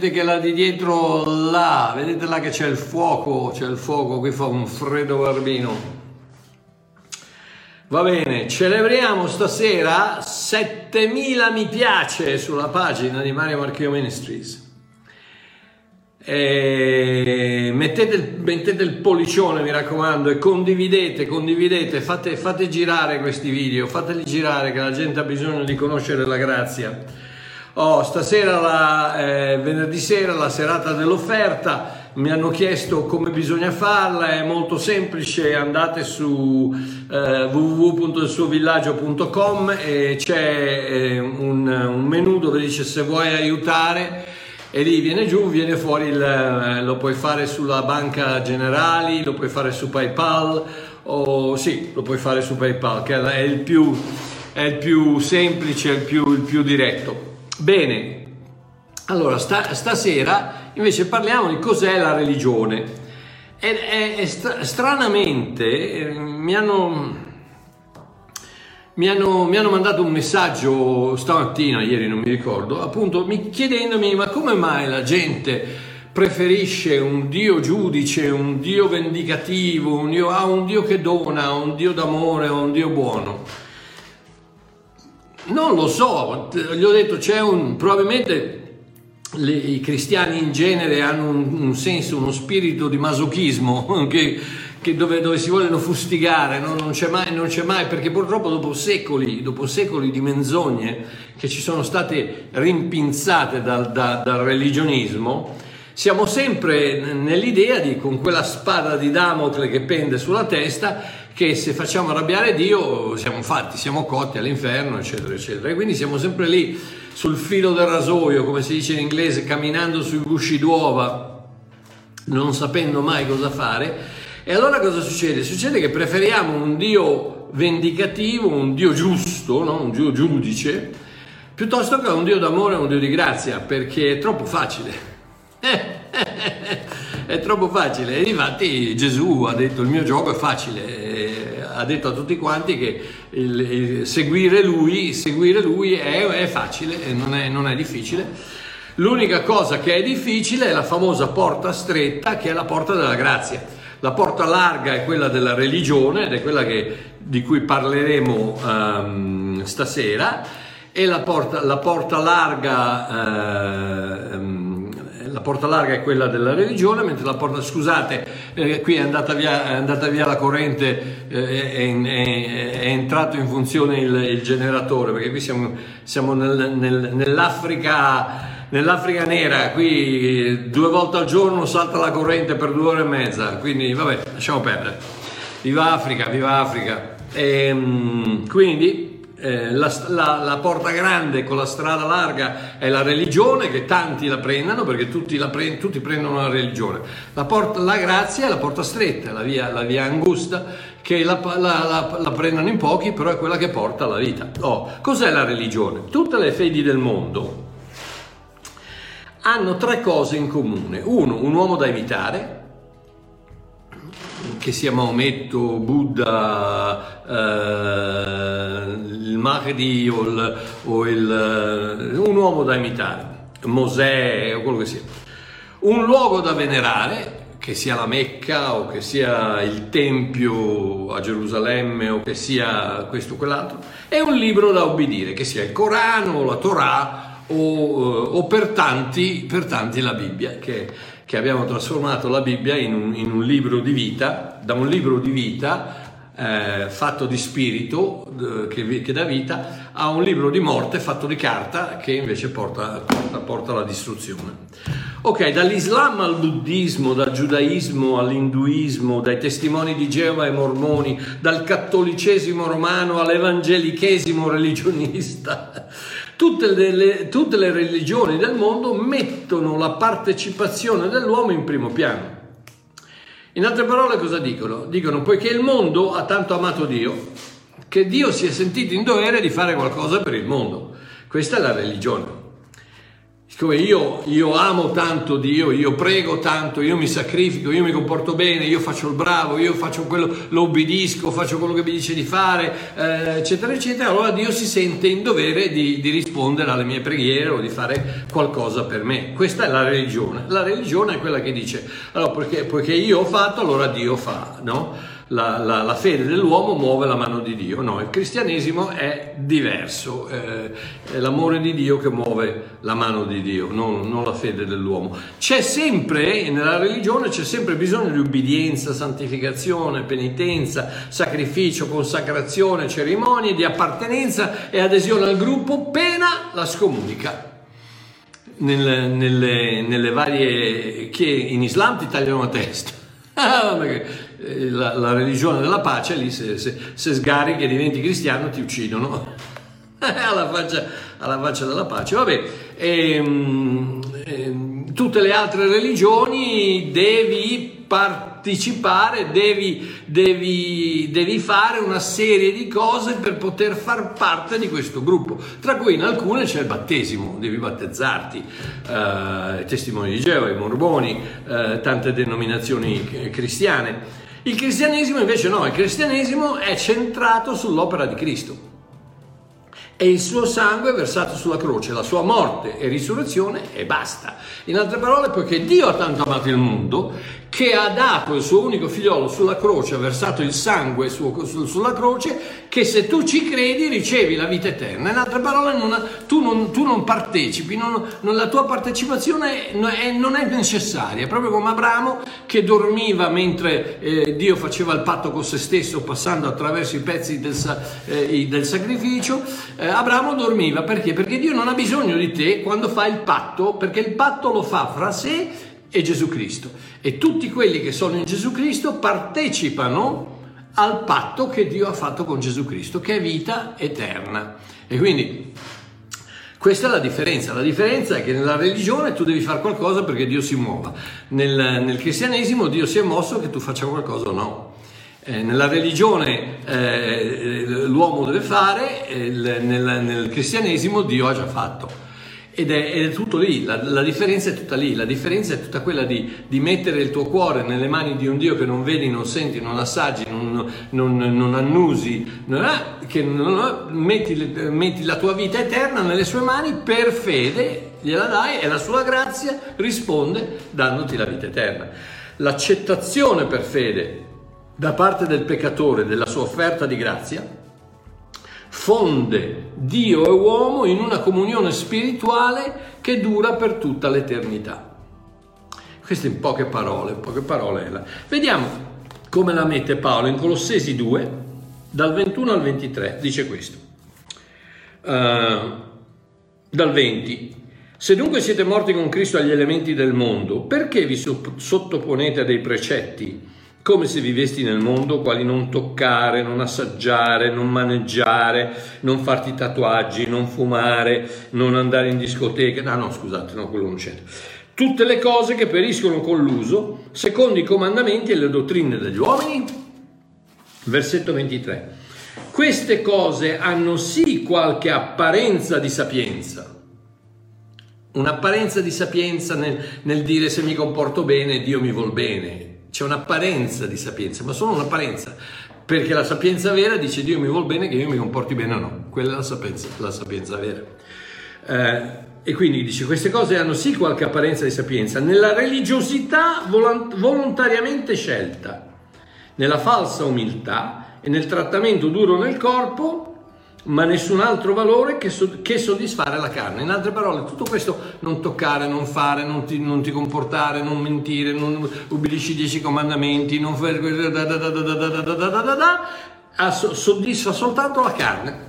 vedete che là di dietro, là, vedete là che c'è il fuoco, c'è il fuoco, qui fa un freddo barbino. Va bene, celebriamo stasera 7000 mi piace sulla pagina di Mario Marchio Ministries. E mettete, mettete, il pollicione, mi raccomando, e condividete, condividete, fate, fate, girare questi video, fateli girare che la gente ha bisogno di conoscere la grazia. Oh, stasera, la, eh, venerdì sera, la serata dell'offerta, mi hanno chiesto come bisogna farla, è molto semplice, andate su eh, www.ilsuovillaggio.com e c'è eh, un, un menu dove dice se vuoi aiutare e lì viene giù, viene fuori, il, eh, lo puoi fare sulla banca generali, lo puoi fare su PayPal, o sì, lo puoi fare su PayPal, che è il più, è il più semplice, il più, il più diretto. Bene, allora sta, stasera invece parliamo di cos'è la religione. E, e, e stranamente eh, mi hanno mi hanno, mi hanno, mandato un messaggio stamattina, ieri non mi ricordo, appunto mi, chiedendomi ma come mai la gente preferisce un Dio giudice, un Dio vendicativo, un Dio, ah, un Dio che dona, un Dio d'amore, un Dio buono. Non lo so, gli ho detto c'è un, probabilmente le, i cristiani in genere hanno un, un senso, uno spirito di masochismo che dove, dove, si vogliono fustigare, no? non, c'è mai, non, c'è mai, perché purtroppo dopo secoli, dopo secoli di menzogne che ci sono state rimpinzate dal, da, dal religionismo, siamo sempre nell'idea di, con quella spada di Damocle che pende sulla testa, che se facciamo arrabbiare Dio siamo fatti, siamo cotti all'inferno, eccetera, eccetera. E quindi siamo sempre lì sul filo del rasoio, come si dice in inglese, camminando sui gusci d'uova, non sapendo mai cosa fare e allora cosa succede? Succede che preferiamo un Dio vendicativo, un Dio giusto, no? un Dio giudice, piuttosto che un Dio d'amore un Dio di grazia, perché è troppo facile. è troppo facile. E infatti Gesù ha detto il mio gioco è facile, ha detto a tutti quanti che il, il seguire lui, seguire lui è, è facile non è, non è difficile. L'unica cosa che è difficile è la famosa porta stretta che è la porta della grazia. La porta larga è quella della religione ed è quella che, di cui parleremo um, stasera e la porta, la porta larga... Uh, la porta larga è quella della religione, mentre la porta, scusate, eh, qui è andata via, è andata via la corrente, eh, è, è, è, entrato in funzione il, il, generatore, perché qui siamo, siamo nel, nel, nell'Africa nell'Africa nera qui due volte al giorno salta la corrente per due ore e mezza, quindi vabbè, lasciamo perdere. Viva Africa, viva Africa. E, ehm, quindi eh, la, la, la, porta grande con la strada larga è la religione che tanti la prendono perché tutti, la pre- tutti prendono la religione. La, porta, la, grazia è la porta stretta, la via, la via angusta che la, la, prendono in pochi però è quella che porta alla vita. Oh, cos'è la religione? Tutte le fedi del mondo hanno tre cose in comune. Uno, un uomo da imitare, che sia Maometto, Buddha, eh, il Mahdi o, il, o il, un uomo da imitare, Mosè o quello che sia. Un luogo da venerare, che sia la Mecca o che sia il Tempio a Gerusalemme o che sia questo o quell'altro, e un libro da obbedire, che sia il Corano o la Torah o, eh, o per, tanti, per, tanti, la Bibbia, che, che, abbiamo trasformato la Bibbia in un, in un, libro di vita, da un libro di vita eh, fatto di spirito, eh, che, che, dà vita, a un libro di morte fatto di carta che invece porta, porta, porta alla distruzione. Ok, dall'Islam al buddismo, dal giudaismo all'induismo, dai testimoni di Geova ai mormoni, dal cattolicesimo romano all'evangelichesimo religionista, Tutte le, tutte le religioni del mondo mettono la partecipazione dell'uomo in primo piano. In altre parole cosa dicono? Dicono poiché il mondo ha tanto amato Dio, che Dio si è sentito in dovere di fare qualcosa per il mondo. Questa è la religione. Siccome io, io, amo tanto Dio, io prego tanto, io mi sacrifico, io mi comporto bene, io faccio il bravo, io faccio quello, lo obbedisco, faccio quello che mi dice di fare, eh, eccetera, eccetera, allora Dio si sente in dovere di, di, rispondere alle mie preghiere o di fare qualcosa per me. Questa è la religione. La religione è quella che dice, allora, perché, perché io ho fatto, allora Dio fa, no? La, la, la, fede dell'uomo muove la mano di Dio. No, il cristianesimo è diverso, eh, è l'amore di Dio che muove la mano di Dio, non, non, la fede dell'uomo. C'è sempre, nella religione c'è sempre bisogno di ubbidienza, santificazione, penitenza, sacrificio, consacrazione, cerimonie, di appartenenza e adesione al gruppo, pena la scomunica. Nelle, nelle, nelle varie che in Islam ti tagliano la testa. Eh, la, la, religione della pace, lì se, se, se sgarichi e diventi cristiano ti uccidono. alla, faccia, alla faccia della pace. Vabbè, ehm, ehm, tutte le altre religioni devi partecipare, devi, devi, devi, fare una serie di cose per poter far parte di questo gruppo, tra cui in alcune c'è il battesimo, devi battezzarti, eh, testimoni di Geova, i morboni, eh, tante denominazioni cristiane. Il cristianesimo invece no, il cristianesimo è centrato sull'opera di Cristo e il suo sangue è versato sulla croce, la sua morte e risurrezione e basta. In altre parole, poiché Dio ha tanto amato il mondo che ha dato il suo unico figliolo sulla croce, ha versato il sangue su, su, sulla croce, che se tu ci credi ricevi la vita eterna. In altre parole, non tu, non, tu, non, partecipi, non, la tua partecipazione è, non è necessaria, proprio come Abramo che dormiva mentre eh, Dio faceva il patto con se stesso, passando attraverso i pezzi del, eh, del sacrificio. Eh, Abramo dormiva perché? Perché Dio non ha bisogno di te quando fa il patto, perché il patto lo fa fra sé e Gesù Cristo. E tutti quelli che sono in Gesù Cristo partecipano al patto che Dio ha fatto con Gesù Cristo, che è vita eterna. E quindi questa è la differenza. La differenza è che nella religione tu devi fare qualcosa perché Dio si muova. Nel, nel cristianesimo Dio si è mosso che tu faccia qualcosa o no. Eh, nella religione eh, l'uomo deve fare, eh, nel, nel cristianesimo Dio ha già fatto. Ed è, ed è, tutto lì, la, la, differenza è tutta lì, la differenza è tutta quella di, di, mettere il tuo cuore nelle mani di un Dio che non vedi, non senti, non assaggi, non, non, non annusi, non è, che metti, metti, la tua vita eterna nelle sue mani per fede, gliela dai e la sua grazia risponde dandoti la vita eterna. L'accettazione per fede da parte del peccatore della sua offerta di grazia fonde Dio e uomo in una comunione spirituale che dura per tutta l'eternità. Questo in poche parole, in poche parole. Vediamo come la mette Paolo in Colossesi 2, dal 21 al 23, dice questo. Uh, dal 20. Se dunque siete morti con Cristo agli elementi del mondo, perché vi sottoponete a dei precetti? Come se vivesti nel mondo, quali non toccare, non assaggiare, non maneggiare, non farti tatuaggi, non fumare, non andare in discoteca. No, no, scusate, no, quello non c'entra. Tutte le cose che periscono con l'uso, secondo i comandamenti e le dottrine degli uomini. Versetto 23. Queste cose hanno sì qualche apparenza di sapienza. Un'apparenza di sapienza nel, nel dire se mi comporto bene, Dio mi vuol bene c'è un'apparenza di sapienza, ma solo un'apparenza, perché la sapienza vera dice Dio mi vuol bene che io mi comporti bene o no, quella è la sapienza, la sapienza vera. Eh, e quindi dice queste cose hanno sì qualche apparenza di sapienza, nella religiosità volontariamente scelta, nella falsa umiltà e nel trattamento duro nel corpo ma nessun altro valore che, so- che, soddisfare la carne. In altre parole, tutto questo non toccare, non fare, non ti, non ti comportare, non mentire, non ubbidisci i dieci comandamenti, non fare soddisfa soltanto la carne,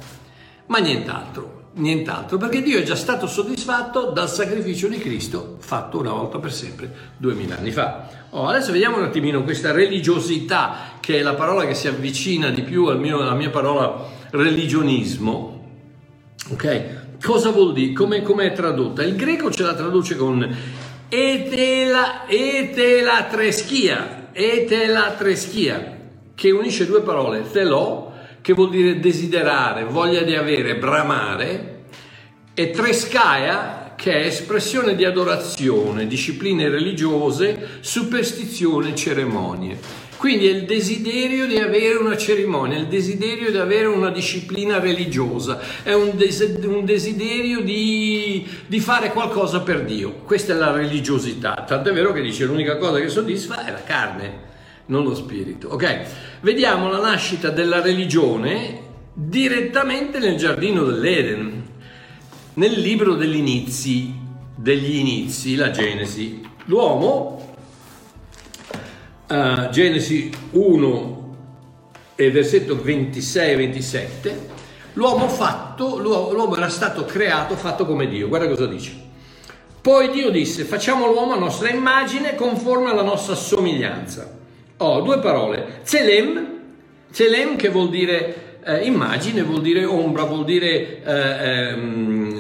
ma nient'altro. Nient'altro, perché Dio è già stato soddisfatto dal sacrificio di Cristo fatto una volta per sempre, duemila anni fa. Oh, adesso vediamo un attimino questa religiosità, che è la parola che si avvicina di più mio, alla mia parola religionismo, ok? Cosa vuol dire? Come, è tradotta? Il greco ce la traduce con etela, etelatreschia, etelatreschia, che unisce due parole, telò, che vuol dire desiderare, voglia di avere, bramare, e trescaia, che è espressione di adorazione, discipline religiose, superstizione, cerimonie. Quindi è il desiderio di avere una cerimonia, il desiderio di avere una disciplina religiosa, è un, des- un desiderio di, di, fare qualcosa per Dio. Questa è la religiosità. Tant'è vero che dice l'unica cosa che soddisfa è la carne, non lo spirito. Ok? Vediamo la nascita della religione direttamente nel giardino dell'Eden, nel libro degli inizi, degli inizi, la Genesi. L'uomo uh, Genesi 1 e versetto 26 e 27, l'uomo fatto, l'uomo era stato creato, fatto come Dio. Guarda cosa dice. Poi Dio disse, facciamo l'uomo a nostra immagine, conforme alla nostra somiglianza. Ho due parole, Zelem, Zelem che vuol dire eh, immagine, vuol dire ombra, vuol dire eh, ehm,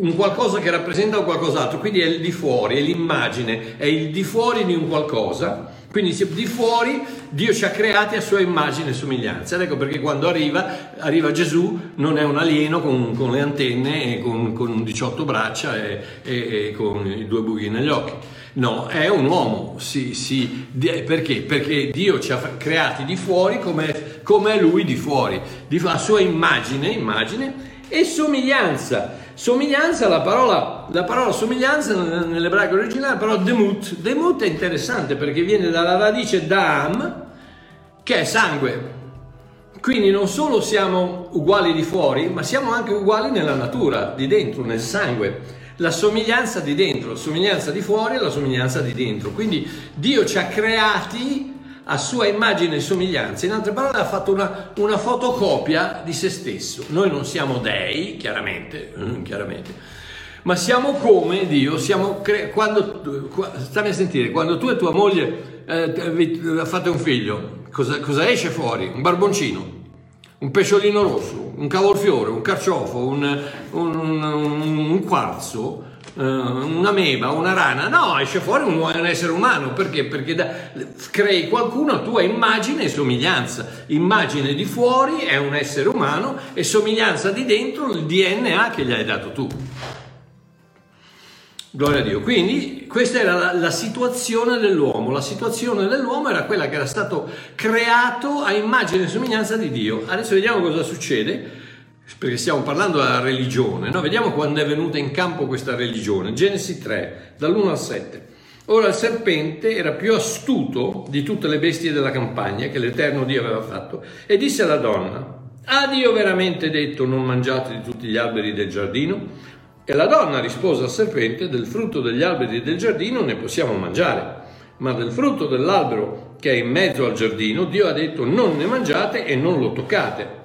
un qualcosa che rappresenta un qualcos'altro, quindi è il di fuori, è l'immagine, è il di fuori di un qualcosa. Quindi di fuori Dio ci ha creati a sua immagine e somiglianza. Ed ecco perché quando arriva, arriva Gesù, non è un alieno con, con le antenne e con, con 18 braccia e, e, e, con i due buchi negli occhi. No, è un uomo. Sì, sì. Perché? Perché Dio ci ha creati di fuori come, come è lui di fuori, a sua immagine, immagine e somiglianza. Somiglianza, la parola, la parola somiglianza nell'ebraico originale parola demut. Demut è interessante perché viene dalla radice dam, che è sangue. Quindi non solo siamo uguali di fuori, ma siamo anche uguali nella natura, di dentro, nel sangue. La somiglianza di dentro, la somiglianza di fuori e la somiglianza di dentro. Quindi Dio ci ha creati a sua immagine e somiglianza, in altre parole ha fatto una, una fotocopia di se stesso. Noi non siamo dei, chiaramente, mm, chiaramente ma siamo come Dio, siamo cre- quando, stammi a sentire, quando tu e tua moglie eh, fate un figlio, cosa, cosa, esce fuori? Un barboncino, un pesciolino rosso, un cavolfiore, un carciofo, un, un, un, un quarzo, una meba, una rana, no, esce fuori un, un essere umano, perché? Perché da, crei qualcuno a tua immagine e somiglianza, immagine di fuori è un essere umano e somiglianza di dentro il DNA che gli hai dato tu. Gloria a Dio. Quindi questa era la, la, situazione dell'uomo. La situazione dell'uomo era quella che era stato creato a immagine e somiglianza di Dio. Adesso vediamo cosa succede perché stiamo parlando della religione, no? vediamo quando è venuta in campo questa religione. Genesi 3, dall'1 al 7. Ora il serpente era più astuto di tutte le bestie della campagna che l'Eterno Dio aveva fatto e disse alla donna, ha Dio veramente detto non mangiate di tutti gli alberi del giardino? E la donna rispose al serpente, del frutto degli alberi del giardino ne possiamo mangiare, ma del frutto dell'albero che è in mezzo al giardino Dio ha detto non ne mangiate e non lo toccate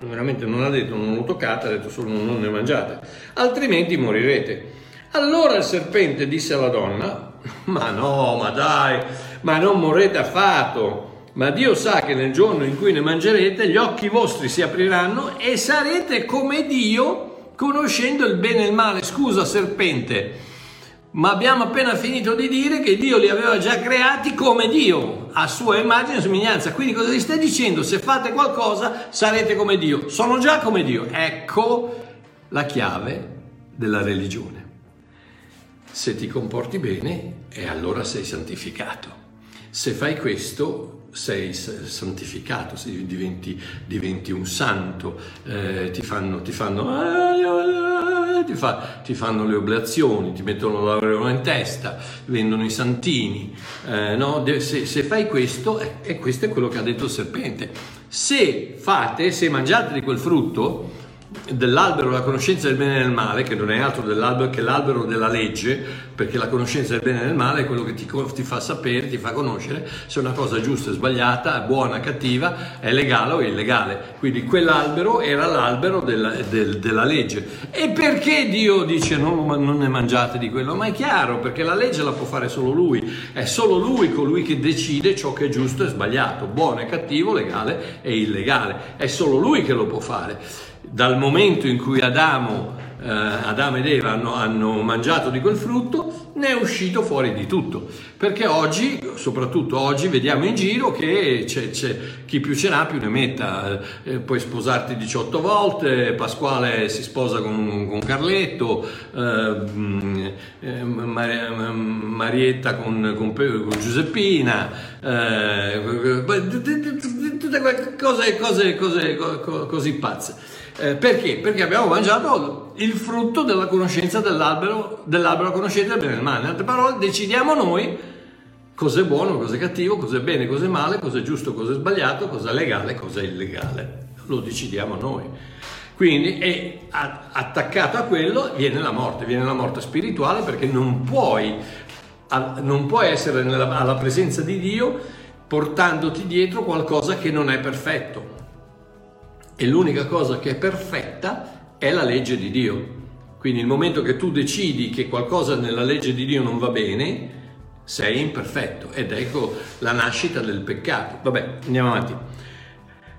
veramente non ha detto non lo toccate, ha detto solo non ne mangiate, altrimenti morirete. Allora il serpente disse alla donna, ma no, ma dai, ma non morrete affatto, ma Dio sa che nel giorno in cui ne mangerete gli occhi vostri si apriranno e sarete come Dio conoscendo il bene e il male. Scusa serpente, ma abbiamo appena finito di dire che Dio li aveva già creati come Dio, a sua immagine e somiglianza. Quindi cosa gli stai dicendo? Se fate qualcosa sarete come Dio. Sono già come Dio. Ecco la chiave della religione. Se ti comporti bene, e allora sei santificato. Se fai questo, sei santificato, diventi, diventi un santo, eh, ti fanno, ti fanno ti, fa, ti, fanno le oblazioni, ti mettono l'aureola in testa, vendono i santini. Eh, no? se, se, fai questo, eh, e questo è quello che ha detto il serpente, se fate, se mangiate di quel frutto, dell'albero della conoscenza del bene e del male, che non è altro dell'albero che l'albero della legge, perché la conoscenza del bene e del male è quello che ti, ti, fa sapere, ti fa conoscere se una cosa è giusta, è sbagliata, è buona, cattiva, è legale o illegale. Quindi quell'albero era l'albero della, del, della legge. E perché Dio dice non, non ne mangiate di quello? Ma è chiaro, perché la legge la può fare solo Lui, è solo Lui colui che decide ciò che è giusto e sbagliato, buono e cattivo, legale e illegale, è solo Lui che lo può fare dal momento in cui Adamo eh, Adamo ed Eva hanno, hanno, mangiato di quel frutto, ne è uscito fuori di tutto. Perché oggi, soprattutto oggi, vediamo in giro che c'è, c'è chi più ce n'ha più ne metta. Eh, puoi sposarti 18 volte, Pasquale si sposa con, con Carletto, eh, eh Marietta con, con, con Giuseppina, eh, tutte cose, cose, cose, così pazze. Eh, perché? Perché abbiamo mangiato il frutto della conoscenza dell'albero, dell'albero conoscenza del bene e del male. In altre parole, decidiamo noi cosa è buono, cosa è cattivo, cosa è bene, cosa è male, cosa è giusto, cosa è sbagliato, cosa è legale, cosa è illegale. Lo decidiamo noi. Quindi attaccato a quello viene la morte, viene la morte spirituale perché non puoi, non puoi essere nella, alla presenza di Dio portandoti dietro qualcosa che non è perfetto e l'unica cosa che è perfetta è la legge di Dio. Quindi il momento che tu decidi che qualcosa nella legge di Dio non va bene, sei imperfetto ed ecco la nascita del peccato. Vabbè, andiamo avanti.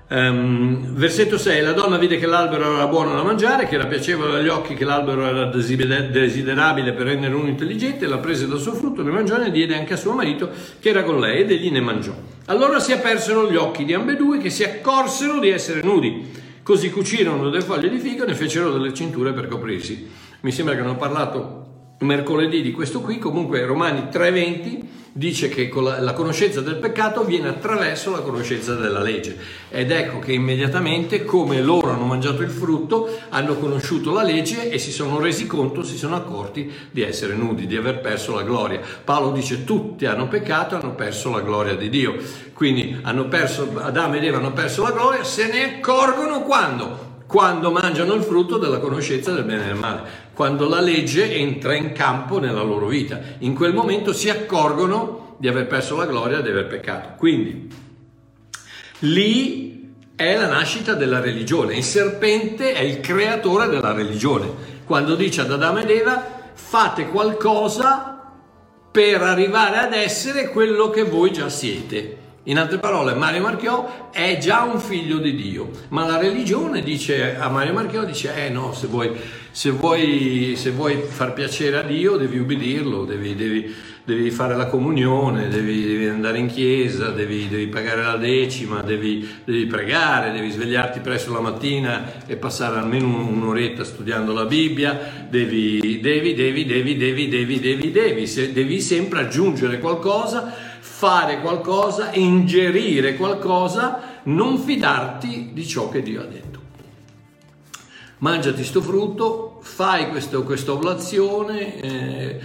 Um, versetto 6, la donna vide che l'albero era buono da mangiare, che era piacevole agli occhi, che l'albero era desiderabile per rendere uno intelligente, la prese dal suo frutto, ne mangiò e ne diede anche a suo marito che era con lei ed egli ne mangiò. Allora si apersero gli occhi di ambedue che si accorsero di essere nudi. Così cucirono delle foglie di figo e ne fecero delle cinture per coprirsi. Mi sembra che hanno parlato mercoledì di questo qui, comunque Romani 3:20 dice che la, conoscenza del peccato viene attraverso la conoscenza della legge ed ecco che immediatamente come loro hanno mangiato il frutto hanno conosciuto la legge e si sono resi conto, si sono accorti di essere nudi, di aver perso la gloria. Paolo dice tutti hanno peccato hanno perso la gloria di Dio, quindi perso, Adamo ed Eva hanno perso la gloria, se ne accorgono quando? quando mangiano il frutto della conoscenza del bene e del male, quando la legge entra in campo nella loro vita. In quel momento si accorgono di aver perso la gloria, di aver peccato. Quindi lì è la nascita della religione. Il serpente è il creatore della religione. Quando dice ad Adamo ed Eva fate qualcosa per arrivare ad essere quello che voi già siete. In altre parole, Mario Marchiò è già un figlio di Dio, ma la religione dice a Mario Marchiò, dice, eh no, se vuoi, se vuoi, se vuoi far piacere a Dio devi ubbidirlo, devi, devi, devi fare la comunione, devi, devi andare in chiesa, devi, pagare la decima, devi, pregare, devi svegliarti presto la mattina e passare almeno un'oretta studiando la Bibbia, devi, devi, devi, devi, devi, devi, devi, devi, devi sempre aggiungere qualcosa fare qualcosa, ingerire qualcosa, non fidarti di ciò che Dio ha detto. Mangiati sto frutto, fai questa oblazione, eh,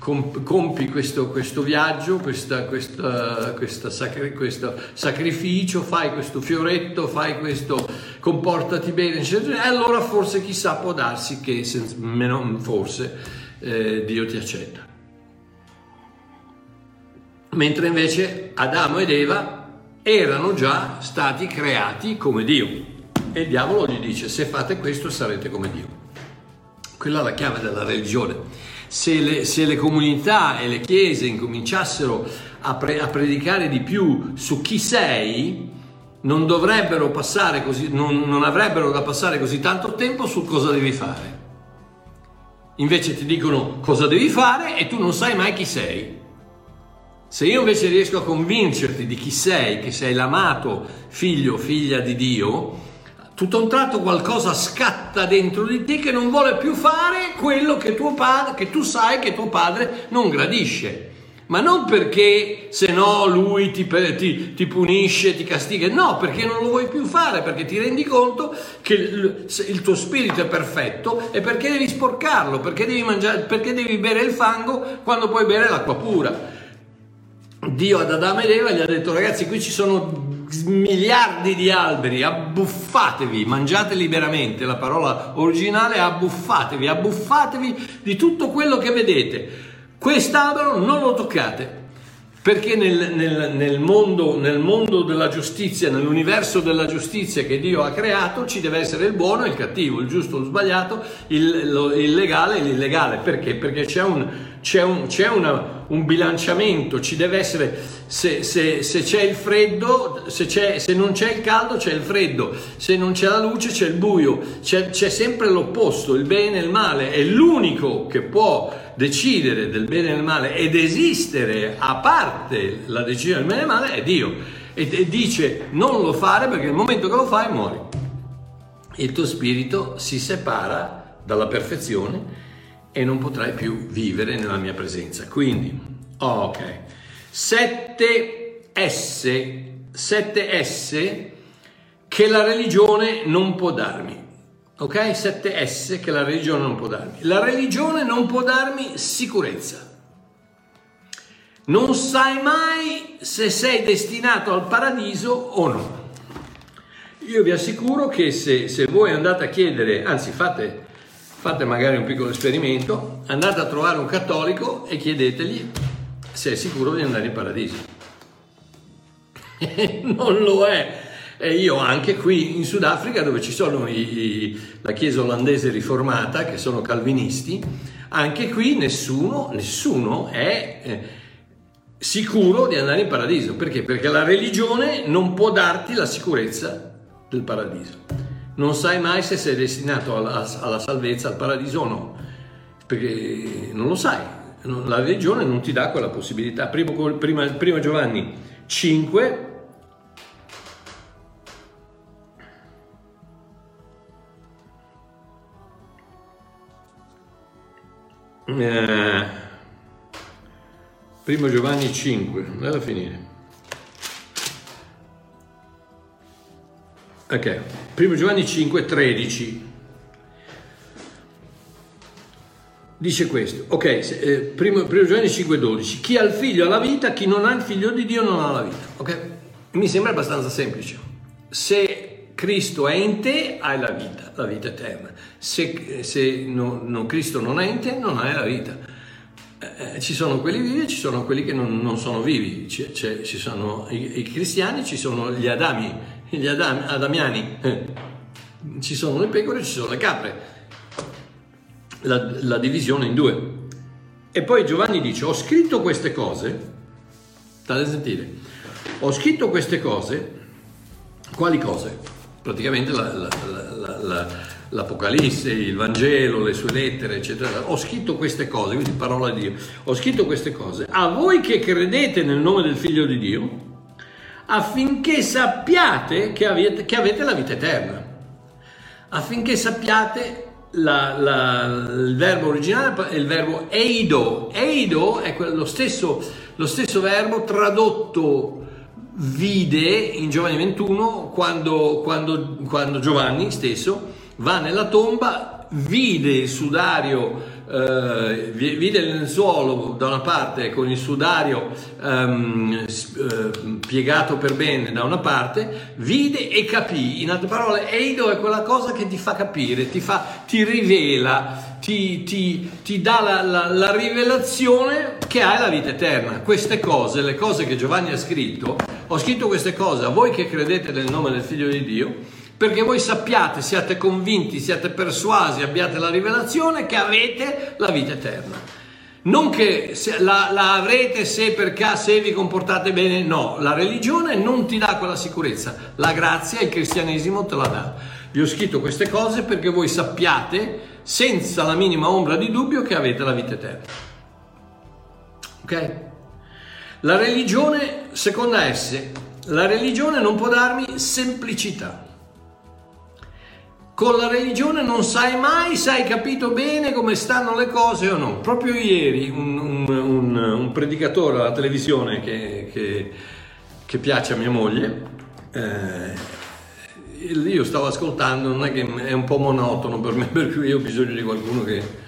compi questo, questo viaggio, questa, questa, questa sacri, questo sacrificio, fai questo fioretto, fai questo, comportati bene, eccetera, e allora forse chissà può darsi che, forse, eh, Dio ti accetta mentre invece Adamo ed Eva erano già stati creati come Dio. E il diavolo gli dice, se fate questo sarete come Dio. Quella è la chiave della religione. Se le, se le comunità e le chiese incominciassero a, pre, a, predicare di più su chi sei, non dovrebbero passare così, non, non avrebbero da passare così tanto tempo su cosa devi fare. Invece ti dicono cosa devi fare e tu non sai mai chi sei. Se io invece riesco a convincerti di chi sei, che sei l'amato figlio figlia di Dio, tutto a un tratto qualcosa scatta dentro di te che non vuole più fare quello che, padre, che tu sai che tuo padre non gradisce. Ma non perché se no lui ti, ti, ti, punisce, ti castiga, no, perché non lo vuoi più fare, perché ti rendi conto che il, il tuo spirito è perfetto e perché devi sporcarlo, perché devi, mangiare, perché devi bere il fango quando puoi bere l'acqua pura. Dio ad Adamo ed Eva gli ha detto ragazzi qui ci sono miliardi di alberi, abbuffatevi, mangiate liberamente, la parola originale è abbuffatevi, abbuffatevi di tutto quello che vedete. Quest'albero non lo toccate, perché nel, nel, nel, mondo, nel, mondo, della giustizia, nell'universo della giustizia che Dio ha creato, ci deve essere il buono e il cattivo, il giusto e lo sbagliato, il, lo, il legale e l'illegale. Perché? Perché c'è un, c'è un, c'è una, un bilanciamento, ci deve essere, se, se, se c'è il freddo, se, c'è, se, non c'è il caldo c'è il freddo, se non c'è la luce c'è il buio, c'è, c'è sempre l'opposto, il bene e il male, è l'unico che può decidere del bene e del male ed esistere a parte la decisione del bene e del male è Dio. E, e dice non lo fare perché nel momento che lo fai muori. Il tuo spirito si separa dalla perfezione e non potrai più vivere nella mia presenza. Quindi, ok, 7S, 7S che la religione non può darmi. Ok? 7S che la religione non può darmi. La religione non può darmi sicurezza. Non sai mai se sei destinato al paradiso o no. Io vi assicuro che se, se voi andate a chiedere, anzi fate fate magari un piccolo esperimento, andate a trovare un cattolico e chiedetegli se è sicuro di andare in paradiso. non lo è. E io anche qui in Sudafrica, dove ci sono i, la chiesa olandese riformata, che sono calvinisti, anche qui nessuno, nessuno è eh, sicuro di andare in paradiso. Perché? Perché la religione non può darti la sicurezza del paradiso non sai mai se sei destinato alla, alla salvezza, al paradiso o no, perché non lo sai, la religione non ti dà quella possibilità. Prima, prima, prima Giovanni 5, eh, primo Giovanni 5, andate a finire. Ok, 1 Giovanni 5, 13. Dice questo, ok, eh, primo, primo Giovanni 5, 12. Chi ha il figlio ha la vita, chi non ha il figlio di Dio non ha la vita. Ok? Mi sembra abbastanza semplice. Se Cristo è in te, hai la vita, la vita eterna. Se, se no, no, Cristo non è in te, non hai la vita. Eh, ci sono quelli vivi e ci sono quelli che non, non sono vivi. C- ci sono i, i cristiani, ci sono gli Adami, gli Adam, Adamiani, eh, ci sono le pecore, ci sono le capre, la, la divisione in due. E poi Giovanni dice, ho scritto queste cose, state a sentire, ho scritto queste cose, quali cose? Praticamente la, la, l'Apocalisse, il Vangelo, le sue lettere, eccetera. Ho scritto queste cose, quindi parola di Dio. Ho scritto queste cose a voi che credete nel nome del Figlio di Dio affinché sappiate che avete, che avete la vita eterna, affinché sappiate la, la, il verbo originale è il verbo eido. Eido è lo stesso, lo stesso verbo tradotto vide in Giovanni 21 quando, quando, quando Giovanni stesso va nella tomba, vide il sudario eh, vide il lenzuolo da una parte con il sudario ehm, eh, piegato per bene da una parte, vide e capì. In altre parole, Eido è quella cosa che ti fa capire, ti, fa, ti rivela, ti, ti, ti dà la, la, la rivelazione che hai la vita eterna. Queste cose, le cose che Giovanni ha scritto, ho scritto queste cose a voi che credete nel nome del Figlio di Dio perché voi sappiate, siate convinti, siate persuasi, abbiate la rivelazione che avete la vita eterna. Non che la, la avrete se per caso se vi comportate bene, no, la religione non ti dà quella sicurezza, la grazia, il cristianesimo te la dà. Vi ho scritto queste cose perché voi sappiate senza la minima ombra di dubbio che avete la vita eterna. Ok? La religione, seconda S, la religione non può darmi semplicità. Con la religione non sai mai se hai capito bene come stanno le cose o no. Proprio ieri un, un, un, un predicatore alla televisione che, che, che, piace a mia moglie, eh, io stavo ascoltando, non è che è un po' monotono per me, per cui io ho bisogno di qualcuno che...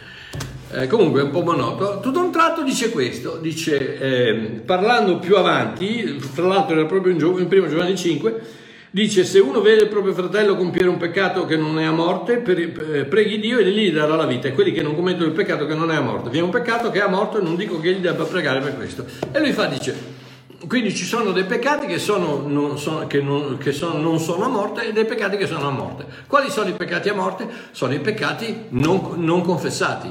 Eh, comunque è un po' monotono. Tutto un tratto dice questo, dice, eh, parlando più avanti, tra l'altro era proprio in, in primo Giovanni 5, Dice, se uno vede il proprio fratello compiere un peccato che non è a morte, eh, preghi Dio e gli darà la vita. E quelli che non commettono il peccato che non è a morte. Vi è un peccato che è a morte e non dico che gli debba pregare per questo. E lui fa, dice, quindi ci sono dei peccati che, sono, non, sono, che, non, che sono, non, sono, a morte e dei peccati che sono a morte. Quali sono i peccati a morte? Sono i peccati non, non confessati.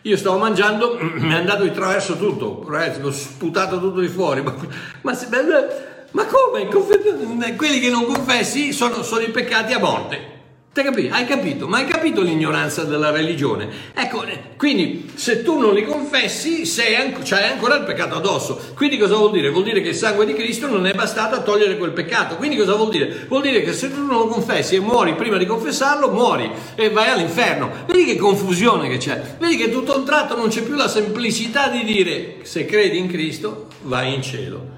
Io stavo mangiando, mi è andato di traverso tutto, ho sputato tutto di fuori. Ma, ma, ma come? Quelli che non confessi sono, sono i peccati a morte. Hai capito? Ma hai capito l'ignoranza della religione? Ecco, eh, quindi se tu non li confessi, sei an- c'hai ancora il peccato addosso. Quindi cosa vuol dire? Vuol dire che il sangue di Cristo non è bastato a togliere quel peccato. Quindi cosa vuol dire? Vuol dire che se tu non lo confessi e muori prima di confessarlo, muori e vai all'inferno. Vedi che confusione che c'è. Vedi che tutto un tratto non c'è più la semplicità di dire se credi in Cristo, vai in cielo.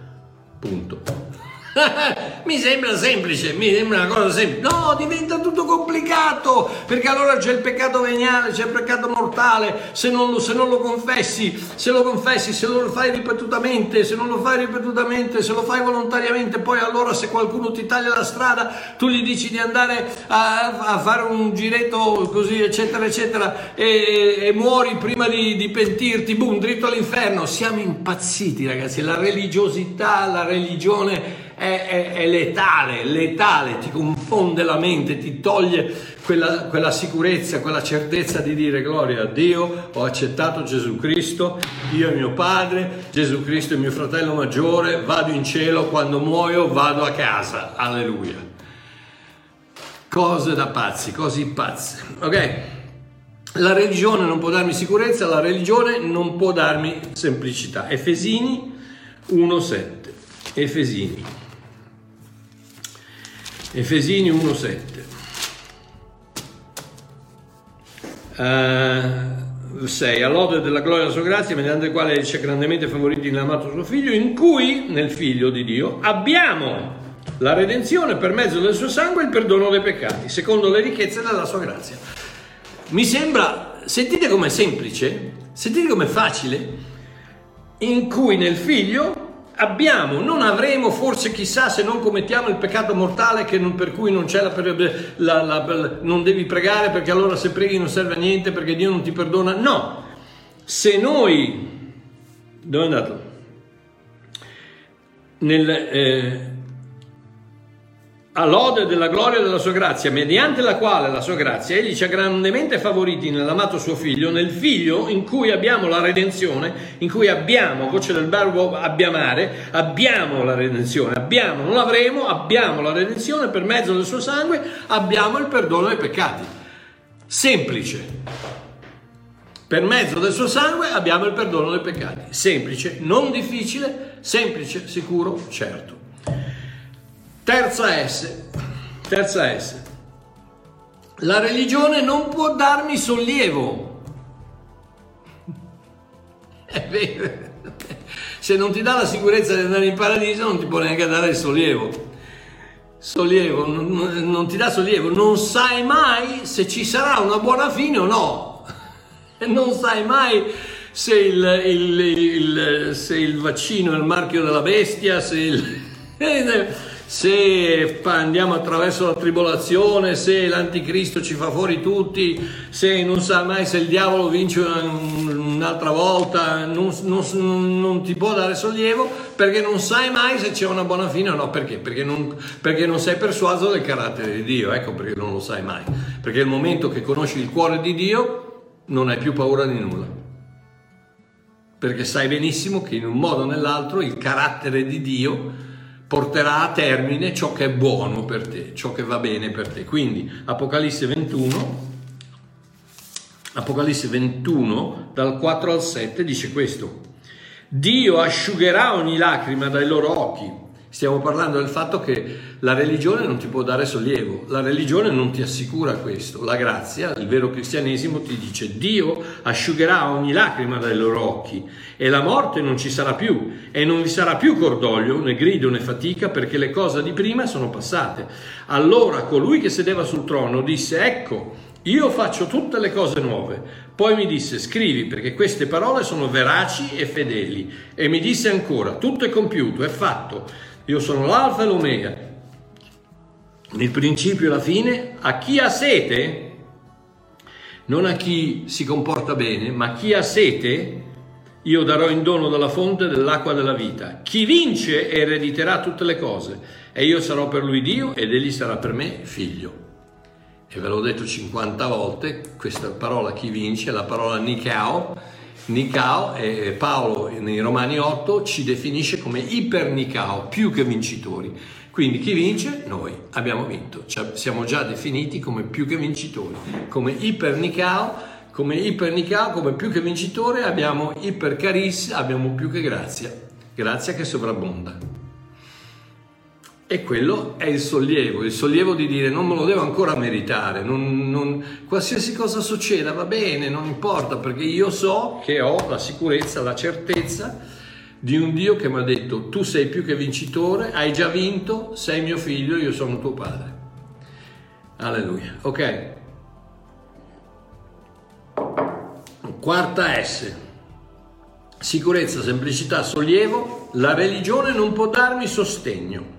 Punto. mi sembra semplice, mi sembra una cosa semplice. No, diventa tutto complicato, perché allora c'è il peccato veniale, c'è il peccato mortale, se non, lo, se non, lo, confessi, se lo confessi, se lo fai ripetutamente, se non lo fai ripetutamente, se lo fai volontariamente, poi allora se qualcuno ti taglia la strada, tu gli dici di andare a, a fare un giretto così, eccetera, eccetera, e, e muori prima di, di pentirti, boom, dritto all'inferno. Siamo impazziti, ragazzi, la religiosità, la religione è, è, è, letale, letale, ti confonde la mente, ti toglie quella, quella sicurezza, quella certezza di dire gloria a Dio, ho accettato Gesù Cristo, io e mio padre, Gesù Cristo è mio fratello maggiore, vado in cielo, quando muoio vado a casa, alleluia. Cose da pazzi, cose pazze, ok? La religione non può darmi sicurezza, la religione non può darmi semplicità. Efesini 1,7. Efesini Efesini 1.7. Uh, 6. All'ode della gloria della sua grazia, mediante il quale ci ha grandemente favoriti nell'amato suo figlio, in cui, nel figlio di Dio, abbiamo la redenzione per mezzo del suo sangue e il perdono dei peccati, secondo le ricchezze della sua grazia. Mi sembra, sentite com'è semplice, sentite com'è facile, in cui nel figlio abbiamo, non avremo, forse chissà se non commettiamo il peccato mortale non, per cui non, c'è la, la, la, non devi pregare perché allora se preghi non serve a niente perché Dio non ti perdona. No, se noi, dove è andato? Nel, eh, all'ode della gloria della sua grazia, mediante la quale la sua grazia egli ci ha grandemente favoriti nell'amato suo figlio, nel figlio in cui abbiamo la redenzione, in cui abbiamo, voce del verbo abbiamare, abbiamo la redenzione, abbiamo, non l'avremo, abbiamo la redenzione per mezzo del suo sangue, abbiamo il perdono dei peccati. Semplice. Per mezzo del suo sangue abbiamo il perdono dei peccati. Semplice, non difficile, semplice, sicuro, certo. Terza S, terza S. La religione non può darmi sollievo. È vero. Se non ti dà la sicurezza di andare in paradiso, non ti può neanche dare il sollievo. Sollievo, non, non ti dà sollievo. Non sai mai se ci sarà una buona fine o no. Non sai mai se il, il, il, se il vaccino è il marchio della bestia, se il se andiamo attraverso la tribolazione, se l'anticristo ci fa fuori tutti, se non sa mai se il diavolo vince un'altra volta, non, non, non ti può dare sollievo perché non sai mai se c'è una buona fine o no. Perché? Perché non, perché non sei persuaso del carattere di Dio, ecco perché non lo sai mai. Perché il momento che conosci il cuore di Dio non hai più paura di nulla perché sai benissimo che in un modo o nell'altro il carattere di Dio porterà a termine ciò che è buono per te, ciò che va bene per te. Quindi Apocalisse 21, Apocalisse 21 dal 4 al 7 dice questo. Dio asciugherà ogni lacrima dai loro occhi Stiamo parlando del fatto che la religione non ti può dare sollievo, la religione non ti assicura questo, la grazia, il vero cristianesimo ti dice Dio asciugherà ogni lacrima dai loro occhi e la morte non ci sarà più e non vi sarà più cordoglio né grido né fatica perché le cose di prima sono passate. Allora colui che sedeva sul trono disse ecco io faccio tutte le cose nuove. Poi mi disse scrivi perché queste parole sono veraci e fedeli e mi disse ancora tutto è compiuto, è fatto. Io sono l'alfa e l'omega, il principio e la fine. A chi ha sete, non a chi si comporta bene, ma a chi ha sete, io darò in dono dalla fonte dell'acqua della vita. Chi vince erediterà tutte le cose e io sarò per lui Dio ed egli sarà per me figlio. e ve l'ho detto 50 volte, questa parola chi vince è la parola Nikao, Nikao e Paolo nei Romani 8 ci definisce come ipernicao, più che vincitori. Quindi chi vince? Noi abbiamo vinto, cioè, siamo già definiti come più che vincitori, come ipernicao, come ipernicao, come più che vincitore abbiamo ipercaris, abbiamo più che grazia, grazia che sovrabbonda. E quello è il sollievo, il sollievo di dire non me lo devo ancora meritare, non, non, qualsiasi cosa succeda va bene, non importa, perché io so che ho la sicurezza, la certezza di un Dio che mi ha detto tu sei più che vincitore, hai già vinto, sei mio figlio, io sono tuo padre. Alleluia. Ok. Quarta S. Sicurezza, semplicità, sollievo. La religione non può darmi sostegno.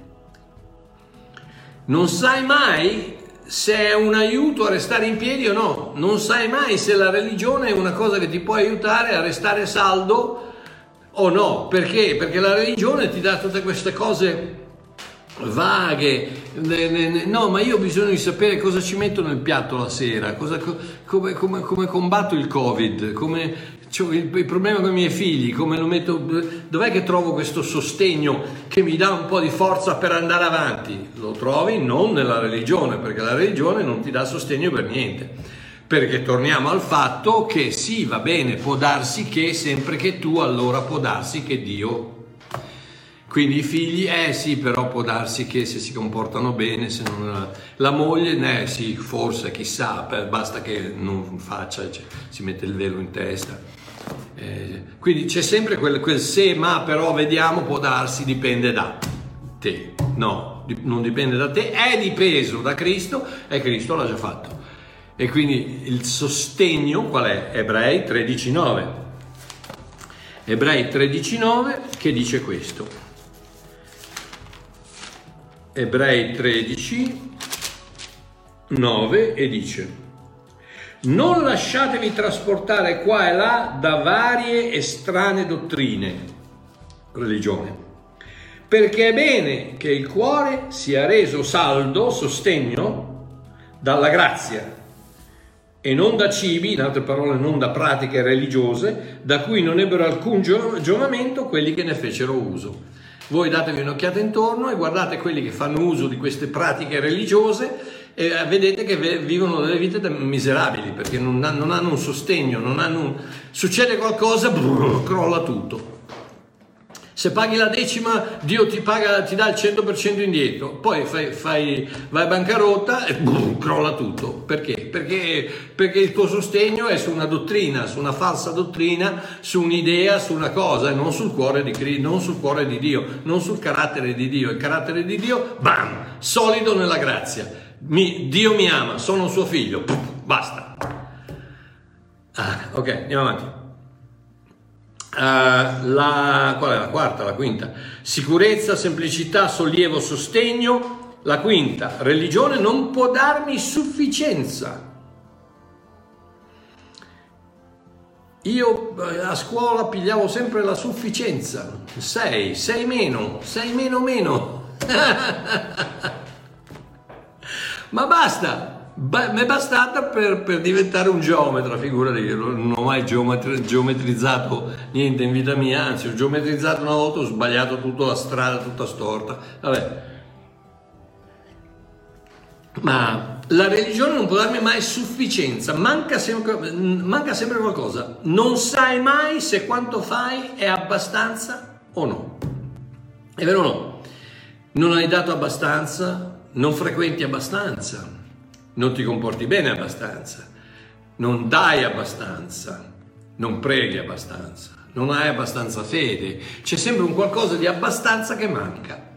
Non sai mai se è un aiuto a restare in piedi o no. Non sai mai se la religione è una cosa che ti può aiutare a restare saldo o no. Perché? Perché la religione ti dà tutte queste cose vaghe. No, ma io ho bisogno di sapere cosa ci metto nel piatto la sera, cosa, come, come, come combatto il Covid, come cioè, il, il, problema con i miei figli, come lo metto, dov'è che trovo questo sostegno che mi dà un po' di forza per andare avanti? Lo trovi non nella religione, perché la religione non ti dà sostegno per niente. Perché torniamo al fatto che sì, va bene, può darsi che sempre che tu, allora può darsi che Dio quindi i figli, eh sì, però può darsi che se si comportano bene, se non... La moglie, eh sì, forse, chissà, basta che non faccia, cioè, si mette il velo in testa. Eh, quindi c'è sempre quel, quel, se, ma, però, vediamo, può darsi, dipende da te. No, non dipende da te, è dipeso da Cristo e Cristo l'ha già fatto. E quindi il sostegno qual è? Ebrei 13.9. Ebrei 13.9 che dice questo. Ebrei 13, 9 e dice non lasciatevi trasportare qua e là da varie e strane dottrine, religione, perché è bene che il cuore sia reso saldo, sostegno, dalla grazia e non da cibi, in altre parole non da pratiche religiose, da cui non ebbero alcun giovamento quelli che ne fecero uso. Voi datevi un'occhiata intorno e guardate quelli che fanno uso di queste pratiche religiose e vedete che vivono delle vite miserabili perché non, hanno un sostegno, non hanno un... succede qualcosa, brrr, crolla tutto. Se paghi la decima, Dio ti, paga, ti dà il 100% indietro, poi fai, fai, vai bancarotta e boom, crolla tutto. Perché? Perché? Perché il tuo sostegno è su una dottrina, su una falsa dottrina, su un'idea, su una cosa, e non sul cuore di, non sul cuore di Dio, non sul carattere di Dio. Il carattere di Dio, bam, solido nella grazia mi, Dio mi ama, sono suo figlio, basta. Ah, ok, andiamo avanti. Uh, la, qual è la quarta, la quinta? Sicurezza, semplicità, sollievo, sostegno. La quinta, religione non può darmi sufficienza. Io eh, a scuola pigliavo sempre la sufficienza. Sei, sei meno, sei meno meno. Ma basta, ba- mi è bastata per, per, diventare un geometra, figurati, non ho mai geometri- geometrizzato niente in vita mia, anzi ho geometrizzato una volta, ho sbagliato tutta la strada, tutta storta, vabbè. Ma la religione non può darmi mai sufficienza, manca sempre, manca sempre qualcosa. Non sai mai se quanto fai è abbastanza o no. È vero o no? Non hai dato abbastanza, non frequenti abbastanza, non ti comporti bene abbastanza, non dai abbastanza, non preghi abbastanza, non hai abbastanza fede, c'è sempre un qualcosa di abbastanza che manca.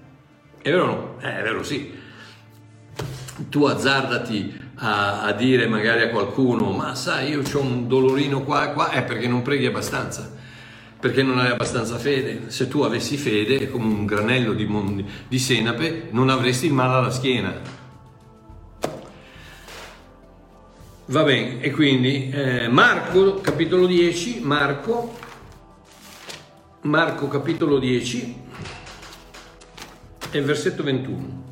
È vero o no? Eh, è vero sì. Tu azzardati a, a, dire magari a qualcuno, ma sai, io ho un dolorino qua e qua, è perché non preghi abbastanza perché non hai abbastanza fede. Se tu avessi fede, come un granello di, mon- di senape, non avresti il male alla schiena. Va bene, e quindi eh, Marco capitolo 10, Marco, Marco capitolo 10 e versetto 21.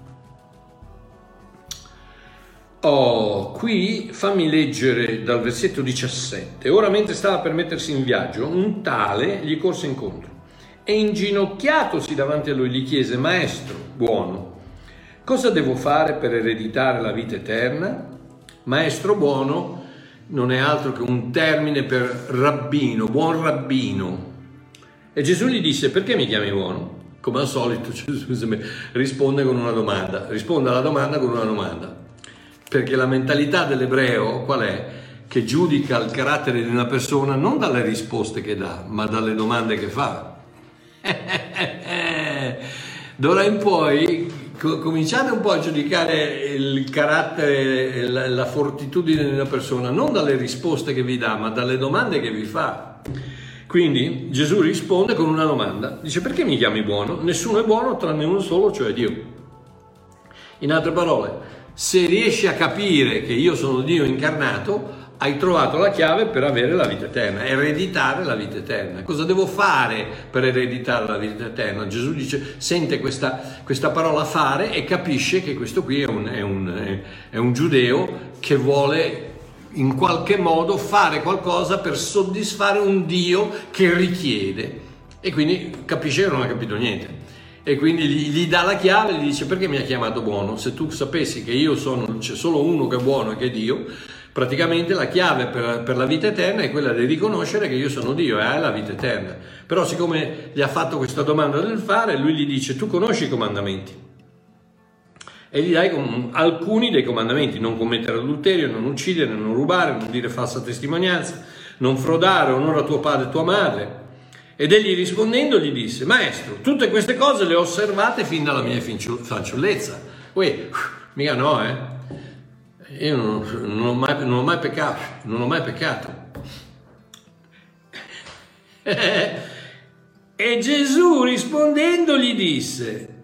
Oh, qui fammi leggere dal versetto 17. Ora mentre stava per mettersi in viaggio, un tale gli corse incontro e inginocchiatosi davanti a lui gli chiese, Maestro, buono, cosa devo fare per ereditare la vita eterna? Maestro buono non è altro che un termine per rabbino, buon rabbino. E Gesù gli disse, perché mi chiami buono? Come al solito Gesù risponde con una domanda, risponde alla domanda con una domanda perché la mentalità dell'ebreo qual è? Che giudica il carattere di una persona non dalle risposte che dà, ma dalle domande che fa. D'ora in poi cominciate un po' a giudicare il carattere, la, fortitudine di una persona non dalle risposte che vi dà, ma dalle domande che vi fa. Quindi Gesù risponde con una domanda, dice perché mi chiami buono? Nessuno è buono tranne uno solo, cioè Dio. In altre parole, se riesci a capire che io sono Dio incarnato, hai trovato la chiave per avere la vita eterna, ereditare la vita eterna. Cosa devo fare per ereditare la vita eterna? Gesù dice, sente questa, questa parola fare e capisce che questo qui è un, è, un, è un giudeo che vuole in qualche modo fare qualcosa per soddisfare un Dio che richiede. E quindi capisce che non ha capito niente e quindi gli, gli, dà la chiave e gli dice perché mi ha chiamato buono? Se tu sapessi che io sono, c'è solo uno che è buono e che è Dio, praticamente la chiave per, per, la vita eterna è quella di riconoscere che io sono Dio e hai la vita eterna. Però siccome gli ha fatto questa domanda del fare, lui gli dice tu conosci i comandamenti e gli dai alcuni dei comandamenti, non commettere adulterio, non uccidere, non rubare, non dire falsa testimonianza, non frodare, onora tuo padre e tua madre, ed egli rispondendo gli disse, maestro, tutte queste cose le ho osservate fin dalla mia fanciullezza. Uè, mica no, eh. Io non, non, ho mai, non ho mai peccato, non ho mai peccato. e Gesù rispondendo gli disse,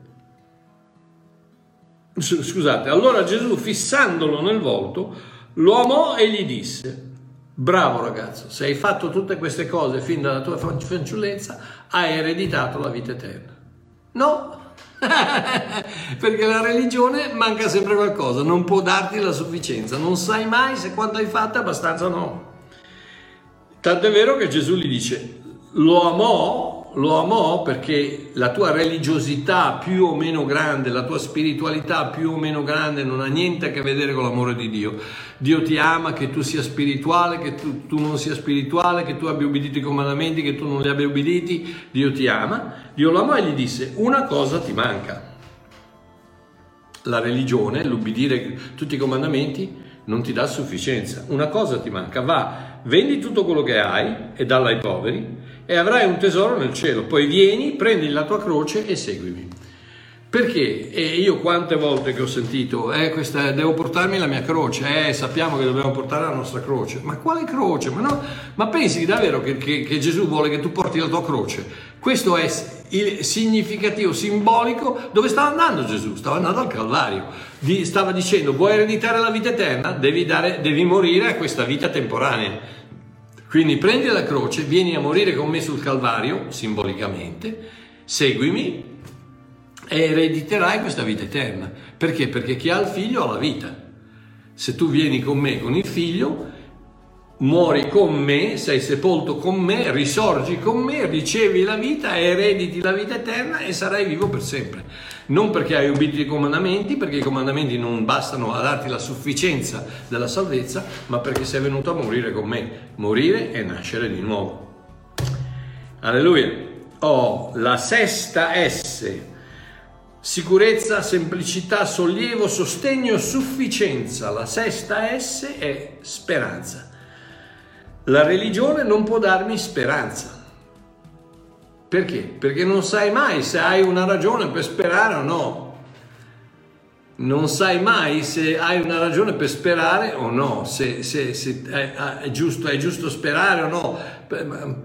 scusate, allora Gesù fissandolo nel volto, lo amò e gli disse, Bravo ragazzo, se hai fatto tutte queste cose fin dalla tua fanciullezza, hai ereditato la vita eterna. No, perché la religione manca sempre qualcosa, non può darti la sufficienza, non sai mai se quando hai fatto abbastanza o no. Tant'è vero che Gesù gli dice, lo amò lo amò perché la tua religiosità più o meno grande, la tua spiritualità più o meno grande non ha niente a che vedere con l'amore di Dio. Dio ti ama che tu sia spirituale, che tu, tu non sia spirituale, che tu abbia ubbidito i comandamenti, che tu non li abbia ubbiditi. Dio ti ama. Dio lo amò e gli disse una cosa ti manca. La religione, l'ubbidire tutti i comandamenti non ti dà sufficienza. Una cosa ti manca, va, vendi tutto quello che hai e dallo ai poveri e avrai un tesoro nel cielo. Poi vieni, prendi la tua croce e seguimi. Perché? E io quante volte che ho sentito, eh, questa, devo portarmi la mia croce, eh, sappiamo che dobbiamo portare la nostra croce, ma quale croce? Ma, no, ma pensi davvero che, che, che, Gesù vuole che tu porti la tua croce? Questo è il significativo, simbolico, dove stava andando Gesù? Stava andando al Calvario, stava dicendo vuoi ereditare la vita eterna? Devi, dare, devi morire a questa vita temporanea quindi prendi la croce, vieni a morire con me sul Calvario, simbolicamente, seguimi e erediterai questa vita eterna. Perché? Perché chi ha il figlio ha la vita. Se tu vieni con me, con il figlio, muori con me, sei sepolto con me, risorgi con me, ricevi la vita, erediti la vita eterna e sarai vivo per sempre non perché hai ubbidito i comandamenti, perché i comandamenti non bastano a darti la sufficienza della salvezza, ma perché sei venuto a morire con me, morire e nascere di nuovo. Alleluia. Oh, la sesta S. Sicurezza, semplicità, sollievo, sostegno, sufficienza. La sesta S è speranza. La religione non può darmi speranza. Perché? Perché non sai mai se hai una ragione per sperare o no. Non sai mai se hai una ragione per sperare o no, se, se, se è, è, giusto, è, giusto, sperare o no,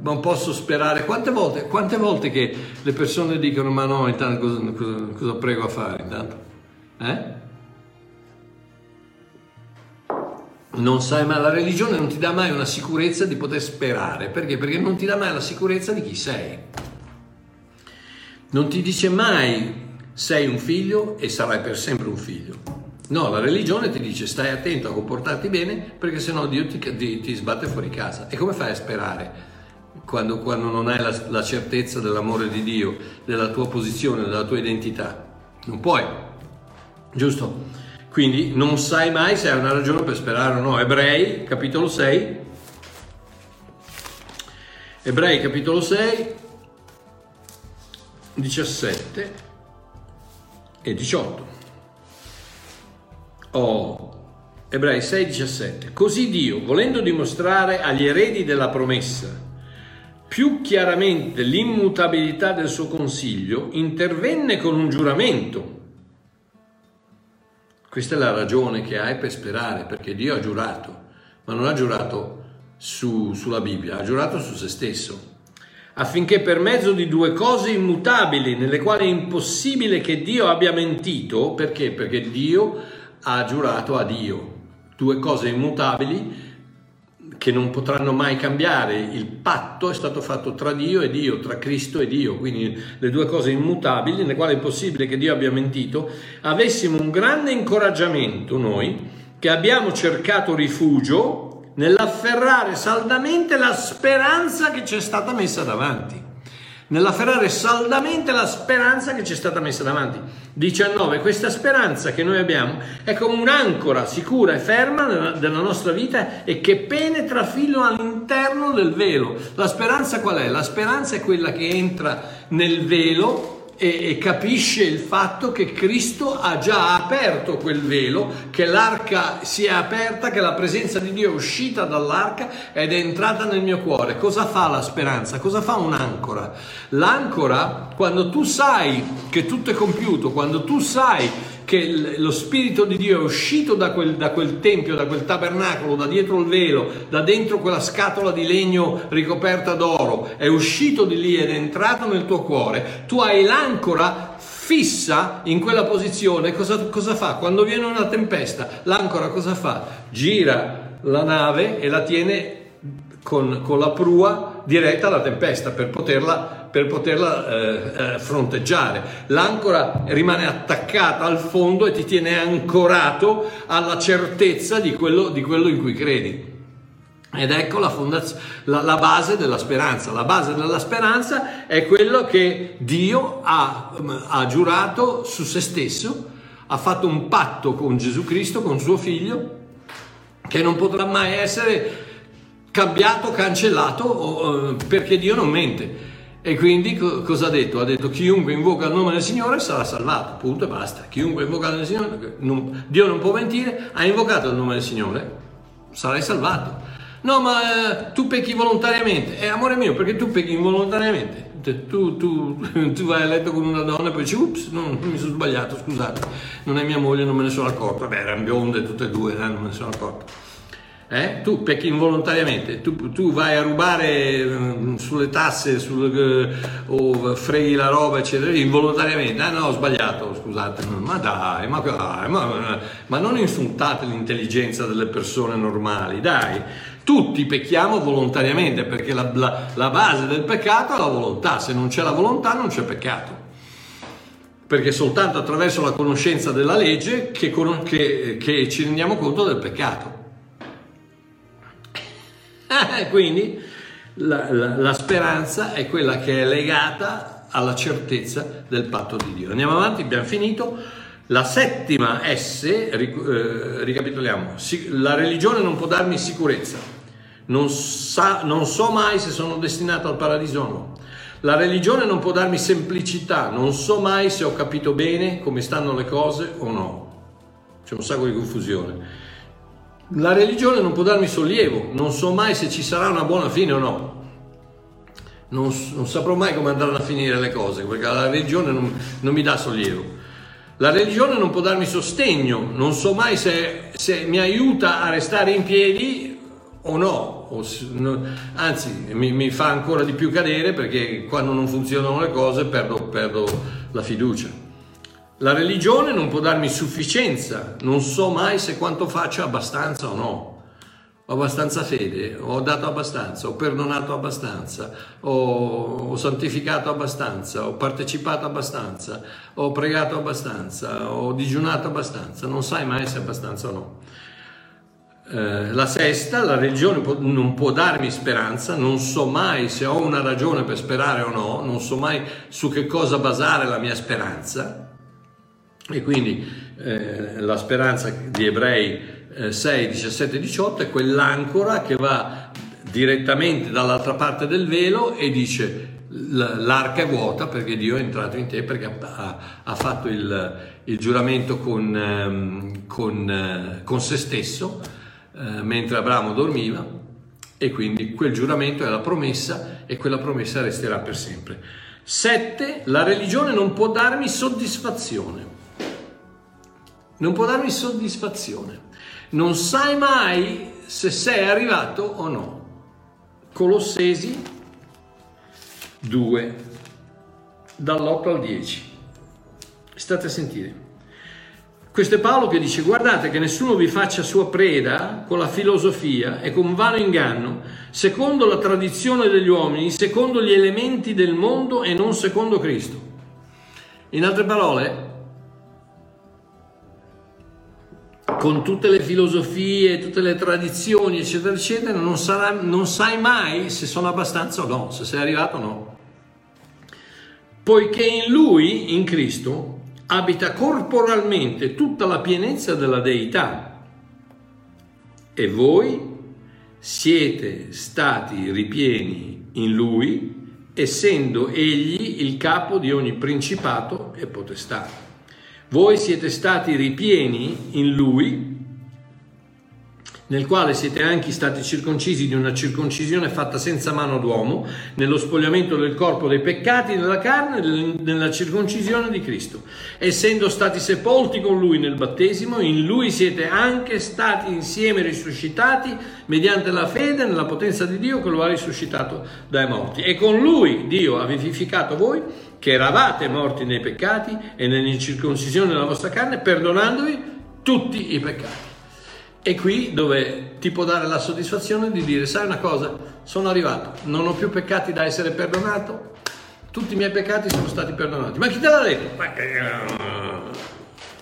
non posso sperare. Quante volte, quante volte che le persone dicono ma no, intanto cosa, cosa, cosa prego a fare intanto? Eh? non sai mai, la religione non ti dà mai una sicurezza di poter sperare, perché? Perché non ti dà mai la sicurezza di chi sei. Non ti dice mai sei un figlio e sarai per sempre un figlio. No, la religione ti dice stai attento a comportarti bene perché sennò Dio ti, ti, ti sbatte fuori casa. E come fai a sperare quando, quando non hai la, la certezza dell'amore di Dio, della tua posizione, della tua identità? Non puoi, giusto? Quindi non sai mai se hai una ragione per sperare o no. Ebrei, capitolo 6. Ebrei, capitolo 6, 17 e 18. Oh, Ebrei 6, 17. Così Dio, volendo dimostrare agli eredi della promessa più chiaramente l'immutabilità del suo consiglio, intervenne con un giuramento questa è la ragione che hai per sperare, perché Dio ha giurato, ma non ha giurato su, sulla Bibbia, ha giurato su se stesso, affinché per mezzo di due cose immutabili, nelle quali è impossibile che Dio abbia mentito, perché? Perché Dio ha giurato a Dio, due cose immutabili che non potranno mai cambiare. Il patto è stato fatto tra Dio e Dio, tra Cristo e Dio, quindi le due cose immutabili, nelle quali è possibile che Dio abbia mentito, avessimo un grande incoraggiamento noi, che abbiamo cercato rifugio nell'afferrare saldamente la speranza che ci è stata messa davanti nell'afferrare saldamente la speranza che ci è stata messa davanti. 19. Questa speranza che noi abbiamo è come un'ancora sicura e ferma della nostra vita e che penetra fino all'interno del velo. La speranza qual è? La speranza è quella che entra nel velo e, e, capisce il fatto che Cristo ha già aperto quel velo, che l'arca si è aperta, che la presenza di Dio è uscita dall'arca ed è entrata nel mio cuore. Cosa fa la speranza? Cosa fa un'ancora? L'ancora, quando tu sai che tutto è compiuto, quando tu sai che lo Spirito di Dio è uscito da quel, da quel, tempio, da quel tabernacolo, da dietro il velo, da dentro quella scatola di legno ricoperta d'oro, è uscito di lì ed è entrato nel tuo cuore, tu hai l'ancora fissa in quella posizione, cosa, cosa fa? Quando viene una tempesta, l'ancora cosa fa? Gira la nave e la tiene con, con la prua diretta alla tempesta per poterla per poterla eh, eh, fronteggiare. L'ancora rimane attaccata al fondo e ti tiene ancorato alla certezza di quello, di quello in cui credi. Ed ecco la, fondaz- la, la, base della speranza. La base della speranza è quello che Dio ha, ha giurato su se stesso, ha fatto un patto con Gesù Cristo, con suo figlio, che non potrà mai essere cambiato, cancellato, perché Dio non mente. E quindi cosa ha detto? Ha detto chiunque invoca il nome del Signore sarà salvato, punto e basta. Chiunque invoca il nome del Signore, non, Dio non può mentire, ha invocato il nome del Signore, sarai salvato. No, ma eh, tu pecchi volontariamente. Eh, amore mio, perché tu pecchi involontariamente? Tu, tu, tu, vai a letto con una donna e poi dici, ups, non, mi sono sbagliato, scusate, non è mia moglie, non me ne sono accorto. Vabbè, erano bionde tutte e due, eh, non me ne sono accorto. Eh? Tu pecchi involontariamente, tu, tu, vai a rubare mh, sulle tasse sul, uh, o freghi la roba, eccetera, involontariamente. Ah no, ho sbagliato, scusate, ma dai, ma, dai, ma, ma non insultate l'intelligenza delle persone normali, dai. Tutti pecchiamo volontariamente perché la, la, la base del peccato è la volontà, se non c'è la volontà non c'è peccato perché soltanto attraverso la conoscenza della legge che, che, che, ci rendiamo conto del peccato. Quindi la, la, la speranza è quella che è legata alla certezza del patto di Dio. Andiamo avanti, abbiamo finito. La settima S, eh, ricapitoliamo, la religione non può darmi sicurezza, non, sa, non so mai se sono destinato al paradiso o no. La religione non può darmi semplicità, non so mai se ho capito bene come stanno le cose o no. C'è un sacco di confusione. La religione non può darmi sollievo, non so mai se ci sarà una buona fine o no. Non, non saprò mai come andranno a finire le cose, perché la religione non, non, mi dà sollievo. La religione non può darmi sostegno, non so mai se, se mi aiuta a restare in piedi o no, o, no anzi mi, mi, fa ancora di più cadere perché quando non funzionano le cose perdo, perdo la fiducia. La religione non può darmi sufficienza, non so mai se quanto faccio abbastanza o no. Ho abbastanza fede, ho dato abbastanza, ho perdonato abbastanza, ho, ho, santificato abbastanza, ho partecipato abbastanza, ho pregato abbastanza, ho digiunato abbastanza. Non sai mai se abbastanza o no. Eh, la sesta, la religione non può darmi speranza, non so mai se ho una ragione per sperare o no, non so mai su che cosa basare la mia speranza. E quindi eh, la speranza di ebrei 6, 17, 18 è quell'ancora che va direttamente dall'altra parte del velo e dice l'arca è vuota perché Dio è entrato in te perché ha, ha fatto il, il, giuramento con, ehm, con, eh, con se stesso eh, mentre Abramo dormiva e quindi quel giuramento è la promessa e quella promessa resterà per sempre. 7. La religione non può darmi soddisfazione. Non può darmi soddisfazione non sai mai se sei arrivato o no. Colossesi 2, dall'8 al 10. State a sentire. Questo è Paolo che dice guardate che nessuno vi faccia sua preda con la filosofia e con vano inganno, secondo la tradizione degli uomini, secondo gli elementi del mondo e non secondo Cristo. In altre parole, con tutte le filosofie, tutte le tradizioni, eccetera, eccetera, non, sarà, non sai mai se sono abbastanza o no, se sei arrivato o no. Poiché in Lui, in Cristo, abita corporalmente tutta la pienezza della deità e voi siete stati ripieni in Lui, essendo Egli il capo di ogni principato e potestà. Voi siete stati ripieni in Lui, nel quale siete anche stati circoncisi di una circoncisione fatta senza mano d'uomo, nello spogliamento del corpo dei peccati della carne, nella circoncisione di Cristo. Essendo stati sepolti con Lui nel battesimo, in Lui siete anche stati insieme risuscitati mediante la fede nella potenza di Dio che lo ha risuscitato dai morti. E con Lui Dio ha vivificato voi che eravate morti nei peccati e nell'incirconcisione della vostra carne, perdonandovi tutti i peccati. E qui dove ti può dare la soddisfazione di dire, sai una cosa, sono arrivato, non ho più peccati da essere perdonato, tutti i miei peccati sono stati perdonati. Ma chi te l'ha detto?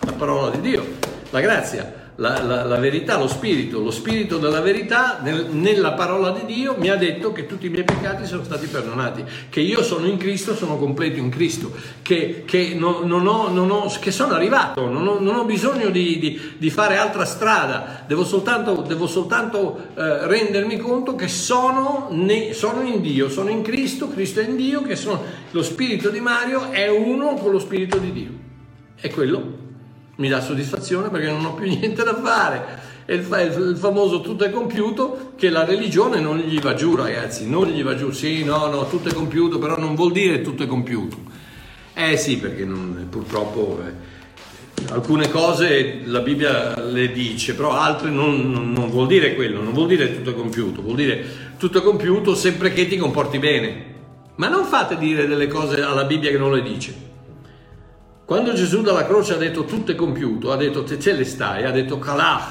La parola di Dio, la grazia la, la, la, verità, lo spirito, lo spirito della verità nel, nella parola di Dio mi ha detto che tutti i miei peccati sono stati perdonati, che io sono in Cristo, sono completo in Cristo, che, che, non, non ho, non ho, che sono arrivato, non ho, non ho bisogno di, di, di, fare altra strada, devo soltanto, devo soltanto eh, rendermi conto che sono, ne, sono in Dio, sono in Cristo, Cristo è in Dio, che sono, lo spirito di Mario è uno con lo spirito di Dio. È quello mi dà soddisfazione perché non ho più niente da fare. È il, il, famoso tutto è compiuto che la religione non gli va giù, ragazzi, non gli va giù. Sì, no, no, tutto è compiuto, però non vuol dire tutto è compiuto. Eh sì, perché non, purtroppo eh, alcune cose la Bibbia le dice, però altre non, non, non vuol dire quello, non vuol dire tutto è compiuto, vuol dire tutto è compiuto sempre che ti comporti bene. Ma non fate dire delle cose alla Bibbia che non le dice. Quando Gesù dalla croce ha detto tutto è compiuto, ha detto te ce le stai, ha detto calach,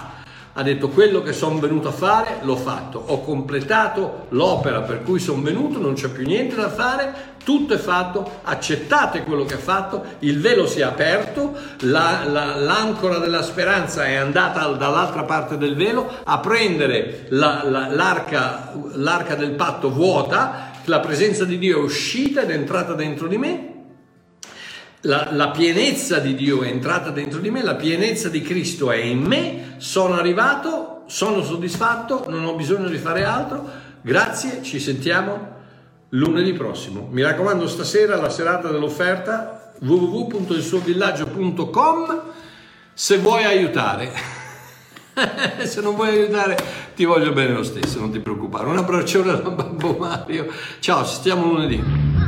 ha detto quello che sono venuto a fare l'ho fatto, ho completato l'opera per cui sono venuto, non c'è più niente da fare, tutto è fatto, accettate quello che ha fatto, il velo si è aperto, la, la, l'ancora della speranza è andata dall'altra parte del velo a prendere la, l'arca, l'arca del patto vuota, la presenza di Dio è uscita ed è entrata dentro di me la, la, pienezza di Dio è entrata dentro di me, la pienezza di Cristo è in me, sono arrivato, sono soddisfatto, non ho bisogno di fare altro. Grazie, ci sentiamo lunedì prossimo. Mi raccomando, stasera la serata dell'offerta www.ilsuovillaggio.com se vuoi aiutare. se non vuoi aiutare ti voglio bene lo stesso, non ti preoccupare. Un abbraccione da Babbo Mario. Ciao, ci stiamo lunedì.